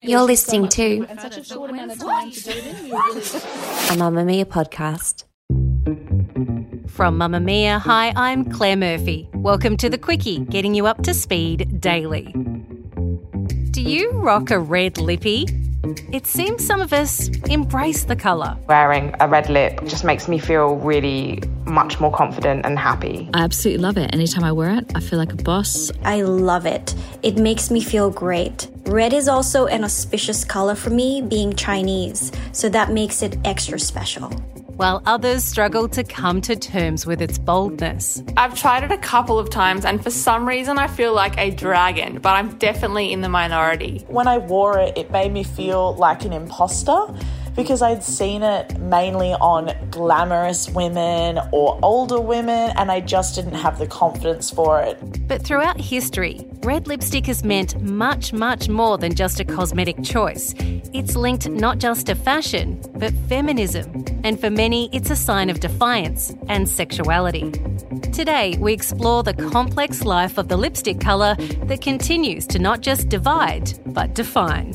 You're listening to a Mamamia podcast. From Mamamia, hi, I'm Claire Murphy. Welcome to the Quicky, getting you up to speed daily. Do you rock a red lippy? It seems some of us embrace the colour. Wearing a red lip just makes me feel really much more confident and happy. I absolutely love it. Anytime I wear it, I feel like a boss. I love it. It makes me feel great. Red is also an auspicious color for me, being Chinese, so that makes it extra special while others struggle to come to terms with its boldness. I've tried it a couple of times, and for some reason, I feel like a dragon, but I'm definitely in the minority. When I wore it, it made me feel like an imposter because I'd seen it mainly on glamorous women or older women, and I just didn't have the confidence for it. But throughout history, red lipstick has meant much, much more than just a cosmetic choice. It's linked not just to fashion, but feminism. And for many, it's a sign of defiance and sexuality. Today, we explore the complex life of the lipstick colour that continues to not just divide, but define.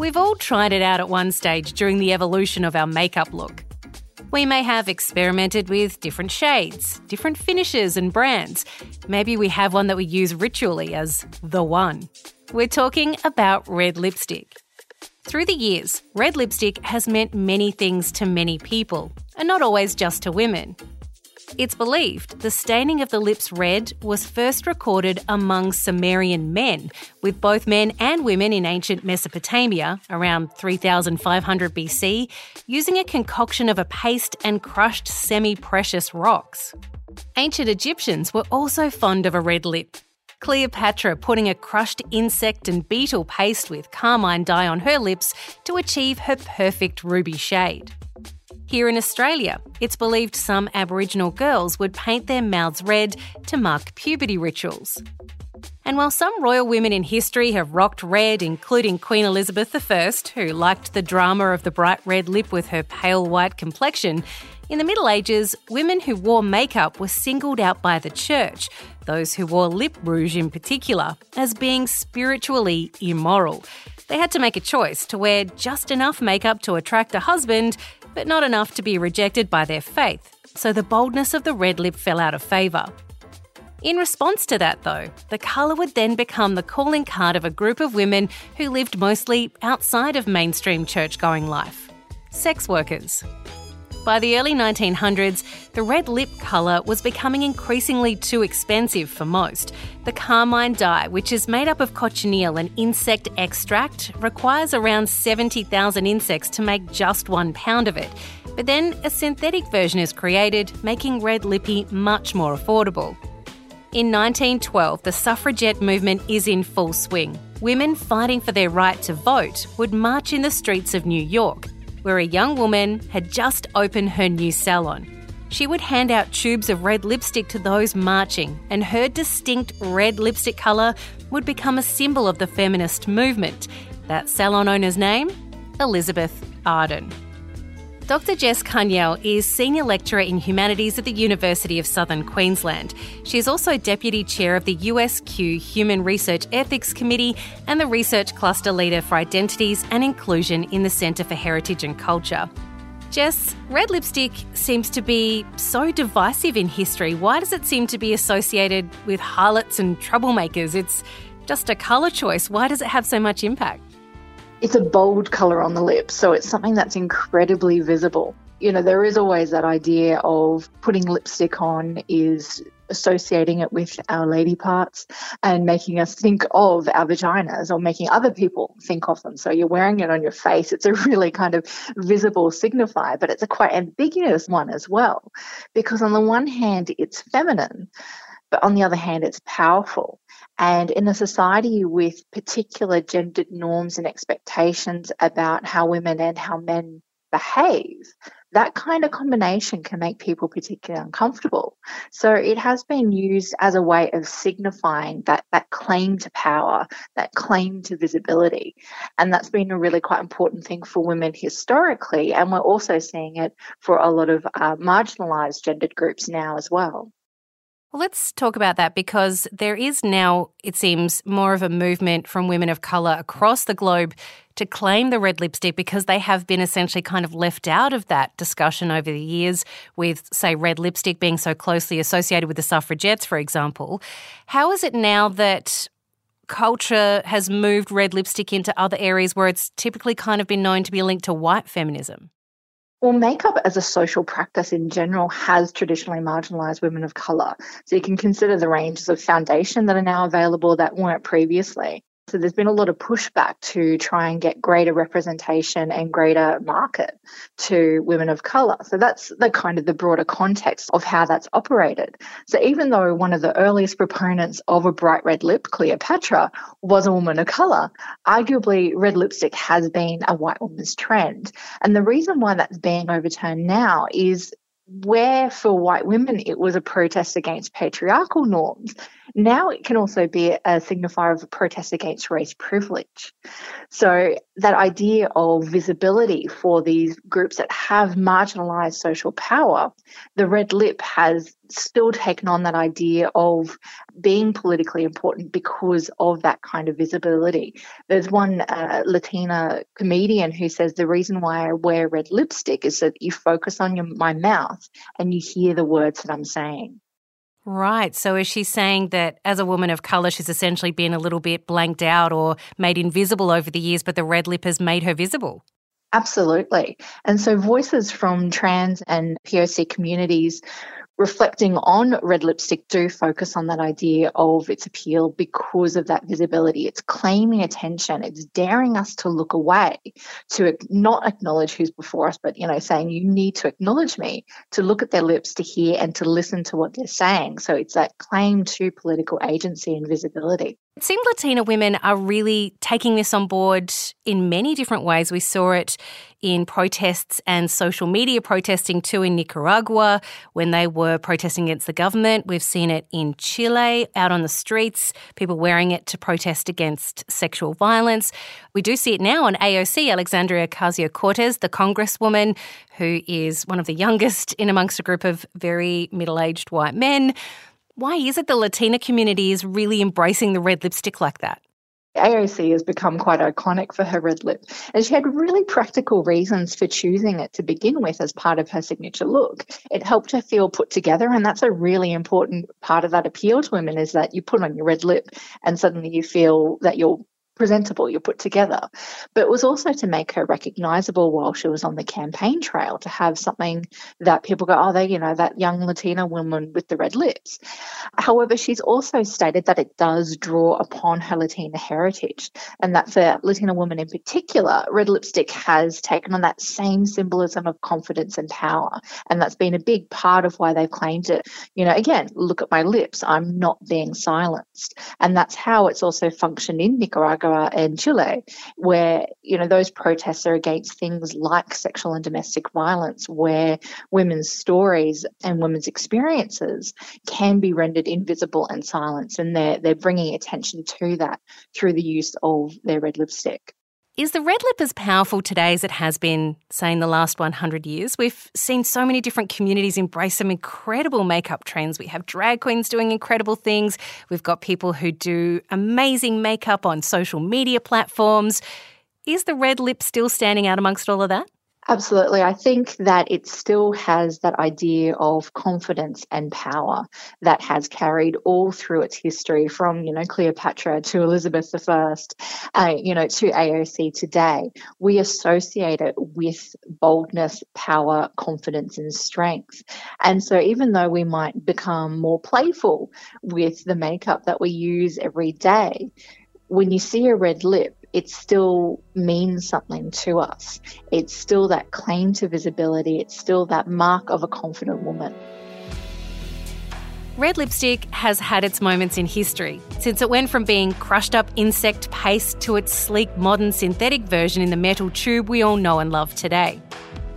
We've all tried it out at one stage during the evolution of our makeup look. We may have experimented with different shades, different finishes and brands. Maybe we have one that we use ritually as the one. We're talking about red lipstick. Through the years, red lipstick has meant many things to many people, and not always just to women. It's believed the staining of the lips red was first recorded among Sumerian men, with both men and women in ancient Mesopotamia, around 3500 BC, using a concoction of a paste and crushed semi precious rocks. Ancient Egyptians were also fond of a red lip. Cleopatra putting a crushed insect and beetle paste with carmine dye on her lips to achieve her perfect ruby shade. Here in Australia, it's believed some Aboriginal girls would paint their mouths red to mark puberty rituals. And while some royal women in history have rocked red, including Queen Elizabeth I, who liked the drama of the bright red lip with her pale white complexion, in the Middle Ages, women who wore makeup were singled out by the church, those who wore lip rouge in particular, as being spiritually immoral. They had to make a choice to wear just enough makeup to attract a husband but not enough to be rejected by their faith, so the boldness of the red lip fell out of favour. In response to that, though, the colour would then become the calling card of a group of women who lived mostly outside of mainstream church going life sex workers. By the early 1900s, the red lip colour was becoming increasingly too expensive for most. The carmine dye, which is made up of cochineal, an insect extract, requires around 70,000 insects to make just one pound of it. But then a synthetic version is created, making red lippy much more affordable. In 1912, the suffragette movement is in full swing. Women fighting for their right to vote would march in the streets of New York where a young woman had just opened her new salon. She would hand out tubes of red lipstick to those marching, and her distinct red lipstick colour would become a symbol of the feminist movement. That salon owner's name? Elizabeth Arden. Dr. Jess Carniel is Senior Lecturer in Humanities at the University of Southern Queensland. She is also Deputy Chair of the USQ Human Research Ethics Committee and the Research Cluster Leader for Identities and Inclusion in the Centre for Heritage and Culture. Jess, red lipstick seems to be so divisive in history. Why does it seem to be associated with harlots and troublemakers? It's just a colour choice. Why does it have so much impact? It's a bold colour on the lips, so it's something that's incredibly visible. You know, there is always that idea of putting lipstick on is associating it with our lady parts and making us think of our vaginas or making other people think of them. So you're wearing it on your face. It's a really kind of visible signifier, but it's a quite ambiguous one as well. Because on the one hand, it's feminine, but on the other hand, it's powerful. And in a society with particular gendered norms and expectations about how women and how men behave, that kind of combination can make people particularly uncomfortable. So it has been used as a way of signifying that, that claim to power, that claim to visibility. And that's been a really quite important thing for women historically. And we're also seeing it for a lot of uh, marginalized gendered groups now as well. Well, let's talk about that because there is now, it seems, more of a movement from women of colour across the globe to claim the red lipstick because they have been essentially kind of left out of that discussion over the years, with, say, red lipstick being so closely associated with the suffragettes, for example. How is it now that culture has moved red lipstick into other areas where it's typically kind of been known to be linked to white feminism? Well, makeup as a social practice in general has traditionally marginalised women of colour. So you can consider the ranges of foundation that are now available that weren't previously. So there's been a lot of pushback to try and get greater representation and greater market to women of colour. So that's the kind of the broader context of how that's operated. So even though one of the earliest proponents of a bright red lip, Cleopatra, was a woman of colour, arguably red lipstick has been a white woman's trend. And the reason why that's being overturned now is where for white women it was a protest against patriarchal norms, now it can also be a signifier of a protest against race privilege. So that idea of visibility for these groups that have marginalized social power, the red lip has still taken on that idea of being politically important because of that kind of visibility. There's one uh, Latina comedian who says the reason why I wear red lipstick is that you focus on your, my mouth and you hear the words that I'm saying. Right. So is she saying that as a woman of colour, she's essentially been a little bit blanked out or made invisible over the years, but the red lip has made her visible? Absolutely. And so voices from trans and POC communities reflecting on red lipstick do focus on that idea of its appeal because of that visibility. It's claiming attention. It's daring us to look away, to not acknowledge who's before us, but you know, saying you need to acknowledge me, to look at their lips, to hear and to listen to what they're saying. So it's that claim to political agency and visibility. It seems Latina women are really taking this on board in many different ways. We saw it in protests and social media protesting too in Nicaragua when they were protesting against the government. We've seen it in Chile out on the streets, people wearing it to protest against sexual violence. We do see it now on AOC, Alexandria Ocasio Cortez, the congresswoman who is one of the youngest in amongst a group of very middle aged white men. Why is it the Latina community is really embracing the red lipstick like that? AOC has become quite iconic for her red lip, and she had really practical reasons for choosing it to begin with as part of her signature look. It helped her feel put together, and that's a really important part of that appeal to women is that you put on your red lip and suddenly you feel that you're presentable, you're put together. But it was also to make her recognizable while she was on the campaign trail, to have something that people go, oh, they, you know, that young Latina woman with the red lips. However, she's also stated that it does draw upon her Latina heritage, and that for Latina women in particular, red lipstick has taken on that same symbolism of confidence and power. And that's been a big part of why they've claimed it. You know, again, look at my lips, I'm not being silenced. And that's how it's also functioned in Nicaragua and Chile, where you know those protests are against things like sexual and domestic violence, where women's stories and women's experiences can be rendered invisible and silenced, and they're they're bringing attention to that through the use of their red lipstick. Is the red lip as powerful today as it has been, say, in the last 100 years? We've seen so many different communities embrace some incredible makeup trends. We have drag queens doing incredible things. We've got people who do amazing makeup on social media platforms. Is the red lip still standing out amongst all of that? Absolutely. I think that it still has that idea of confidence and power that has carried all through its history from, you know, Cleopatra to Elizabeth I, uh, you know, to AOC today. We associate it with boldness, power, confidence, and strength. And so even though we might become more playful with the makeup that we use every day, when you see a red lip, it still means something to us. It's still that claim to visibility, it's still that mark of a confident woman. Red lipstick has had its moments in history, since it went from being crushed up insect paste to its sleek modern synthetic version in the metal tube we all know and love today.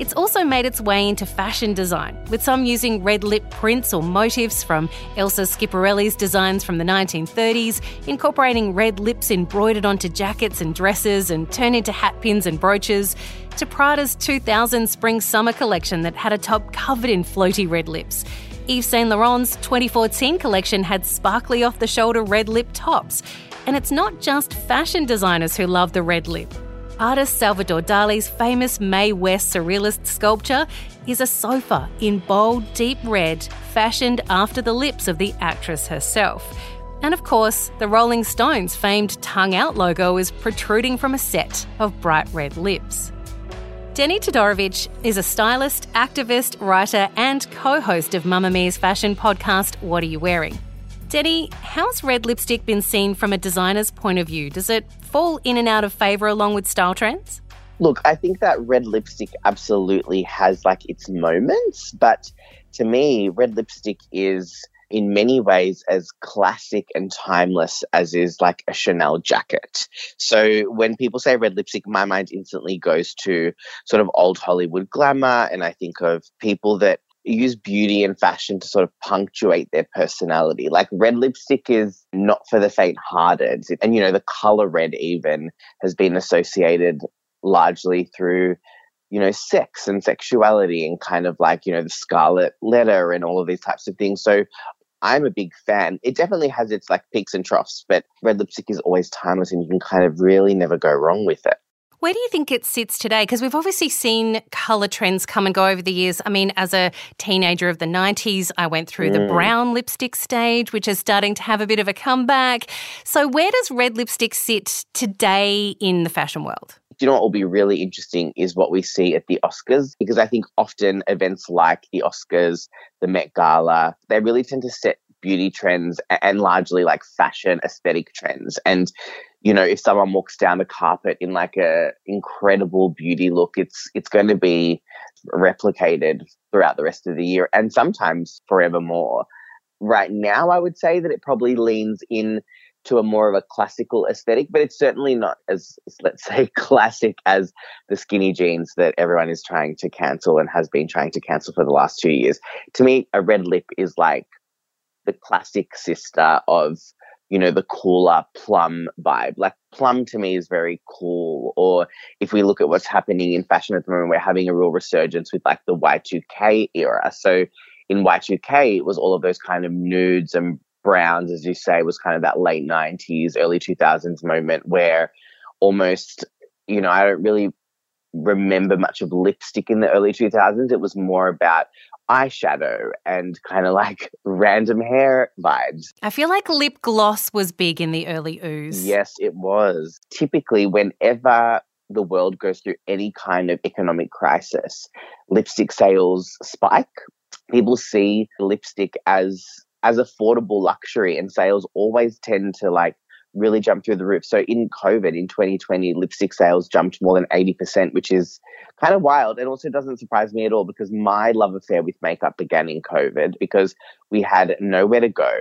It's also made its way into fashion design, with some using red lip prints or motifs from Elsa Schiaparelli's designs from the 1930s, incorporating red lips embroidered onto jackets and dresses and turned into hat pins and brooches, to Prada's 2000 spring summer collection that had a top covered in floaty red lips. Yves Saint Laurent's 2014 collection had sparkly off the shoulder red lip tops. And it's not just fashion designers who love the red lip. Artist Salvador Dali's famous Mae West surrealist sculpture is a sofa in bold, deep red, fashioned after the lips of the actress herself. And of course, the Rolling Stones' famed tongue out logo is protruding from a set of bright red lips. Deni Todorovič is a stylist, activist, writer, and co host of Mamamia's fashion podcast, What Are You Wearing? Deni, how's red lipstick been seen from a designer's point of view? Does it fall in and out of favour along with style trends? Look, I think that red lipstick absolutely has like its moments, but to me, red lipstick is in many ways as classic and timeless as is like a Chanel jacket. So when people say red lipstick, my mind instantly goes to sort of old Hollywood glamour. And I think of people that use beauty and fashion to sort of punctuate their personality. Like red lipstick is not for the faint hearted. And, you know, the color red even has been associated largely through, you know, sex and sexuality and kind of like, you know, the scarlet letter and all of these types of things. So I'm a big fan. It definitely has its like peaks and troughs, but red lipstick is always timeless and you can kind of really never go wrong with it. Where do you think it sits today? Because we've obviously seen colour trends come and go over the years. I mean, as a teenager of the 90s, I went through mm. the brown lipstick stage, which is starting to have a bit of a comeback. So, where does red lipstick sit today in the fashion world? you know what will be really interesting is what we see at the Oscars, because I think often events like the Oscars, the Met Gala, they really tend to set beauty trends and largely like fashion aesthetic trends. And you know, if someone walks down the carpet in like a incredible beauty look, it's it's going to be replicated throughout the rest of the year and sometimes forevermore. Right now, I would say that it probably leans in to a more of a classical aesthetic, but it's certainly not as, let's say, classic as the skinny jeans that everyone is trying to cancel and has been trying to cancel for the last two years. To me, a red lip is like the classic sister of you know, the cooler plum vibe. Like plum to me is very cool. Or if we look at what's happening in fashion at the moment, we're having a real resurgence with like the Y2K era. So in Y2K, it was all of those kind of nudes and browns, as you say, was kind of that late 90s, early 2000s moment where almost, you know, I don't really remember much of lipstick in the early 2000s. It was more about eyeshadow and kind of like random hair vibes. I feel like lip gloss was big in the early ooze. Yes, it was. Typically, whenever the world goes through any kind of economic crisis, lipstick sales spike. People see lipstick as as affordable luxury and sales always tend to like really jumped through the roof. So in COVID in 2020, lipstick sales jumped more than 80%, which is kind of wild. And also doesn't surprise me at all because my love affair with makeup began in COVID because we had nowhere to go,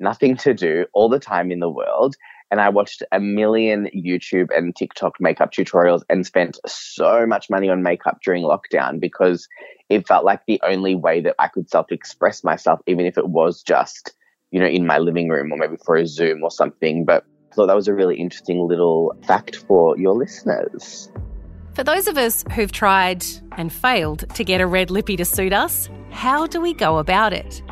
nothing to do all the time in the world. And I watched a million YouTube and TikTok makeup tutorials and spent so much money on makeup during lockdown because it felt like the only way that I could self express myself, even if it was just, you know, in my living room or maybe for a Zoom or something. But thought that was a really interesting little fact for your listeners. For those of us who've tried and failed to get a red lippy to suit us, how do we go about it?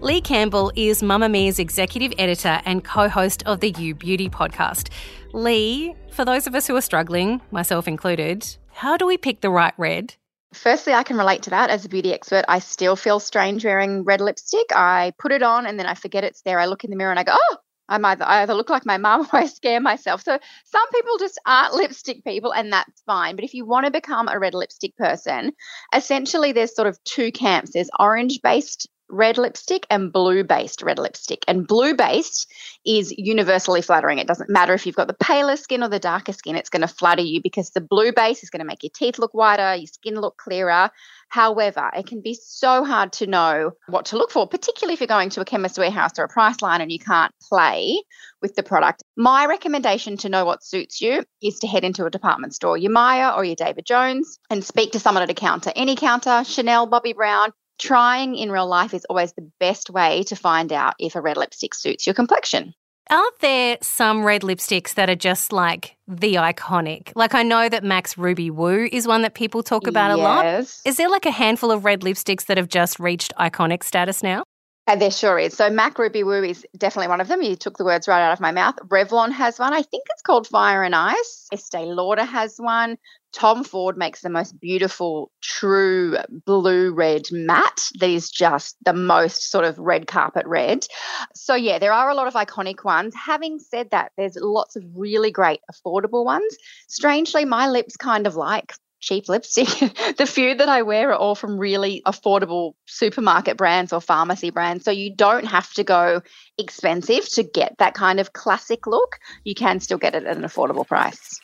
Leigh Campbell is Mamamia's executive editor and co host of the You Beauty podcast. Leigh, for those of us who are struggling, myself included, how do we pick the right red? Firstly, I can relate to that as a beauty expert. I still feel strange wearing red lipstick. I put it on and then I forget it's there. I look in the mirror and I go, oh, I'm either, I either look like my mum or I scare myself. So some people just aren't lipstick people, and that's fine. But if you want to become a red lipstick person, essentially there's sort of two camps. There's orange based red lipstick and blue based red lipstick. And blue based is universally flattering. It doesn't matter if you've got the paler skin or the darker skin, it's going to flatter you because the blue base is going to make your teeth look whiter, your skin look clearer. However, it can be so hard to know what to look for, particularly if you're going to a chemist warehouse or a Priceline and you can't play with the product. My recommendation to know what suits you is to head into a department store, your Myer or your David Jones, and speak to someone at a counter, any counter, Chanel, Bobbi Brown, trying in real life is always the best way to find out if a red lipstick suits your complexion. Are there some red lipsticks that are just like the iconic? Like I know that Mac's Ruby Woo is one that people talk about yes. a lot. Is there like a handful of red lipsticks that have just reached iconic status now? Uh, there sure is. So Mac Ruby Woo is definitely one of them. You took the words right out of my mouth. Revlon has one. I think it's called Fire and Ice. Estee Lauder has one. Tom Ford makes the most beautiful, true blue red matte that is just the most sort of red carpet red. So, yeah, there are a lot of iconic ones. Having said that, there's lots of really great affordable ones. Strangely, my lips kind of like cheap lipstick. the few that I wear are all from really affordable supermarket brands or pharmacy brands. So you don't have to go expensive to get that kind of classic look. You can still get it at an affordable price.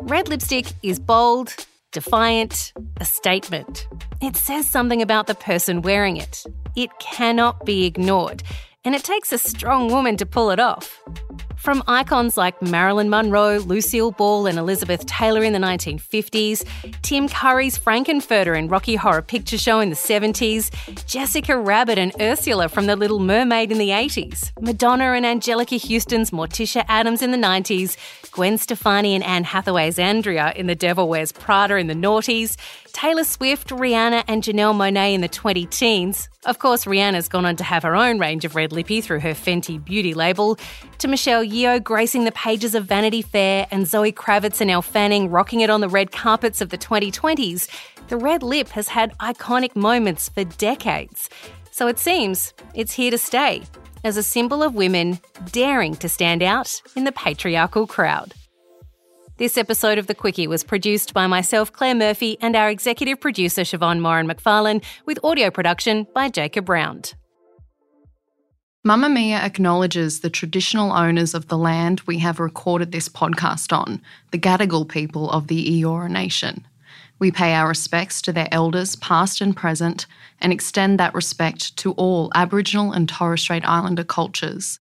Red lipstick is bold, defiant, a statement. It says something about the person wearing it. It cannot be ignored, and it takes a strong woman to pull it off. From icons like Marilyn Monroe, Lucille Ball, and Elizabeth Taylor in the 1950s, Tim Curry's Frank-N-Furter in Rocky Horror Picture Show in the 70s, Jessica Rabbit and Ursula from The Little Mermaid in the 80s, Madonna and Anjelica Huston's Morticia Addams in the 90s, Gwen Stefani and Anne Hathaway's Andrea in The Devil Wears Prada in the noughties, Taylor Swift, Rihanna, and Janelle Monáe in the 20 teens. Of course, Rihanna's gone on to have her own range of red lippy through her Fenty beauty label, to Michelle Yeoh gracing the pages of Vanity Fair and Zoe Kravitz and Elle Fanning rocking it on the red carpets of the 2020s. The red lip has had iconic moments for decades. So it seems it's here to stay as a symbol of women daring to stand out in the patriarchal crowd. This episode of The Quicky was produced by myself, Claire Murphy, and our executive producer, Siobhan Moran McFarlane, with audio production by Jacob Round. Mamamia acknowledges the traditional owners of the land we have recorded this podcast on, the Gadigal people of the Eora Nation. We pay our respects to their elders, past and present, and extend that respect to all Aboriginal and Torres Strait Islander cultures.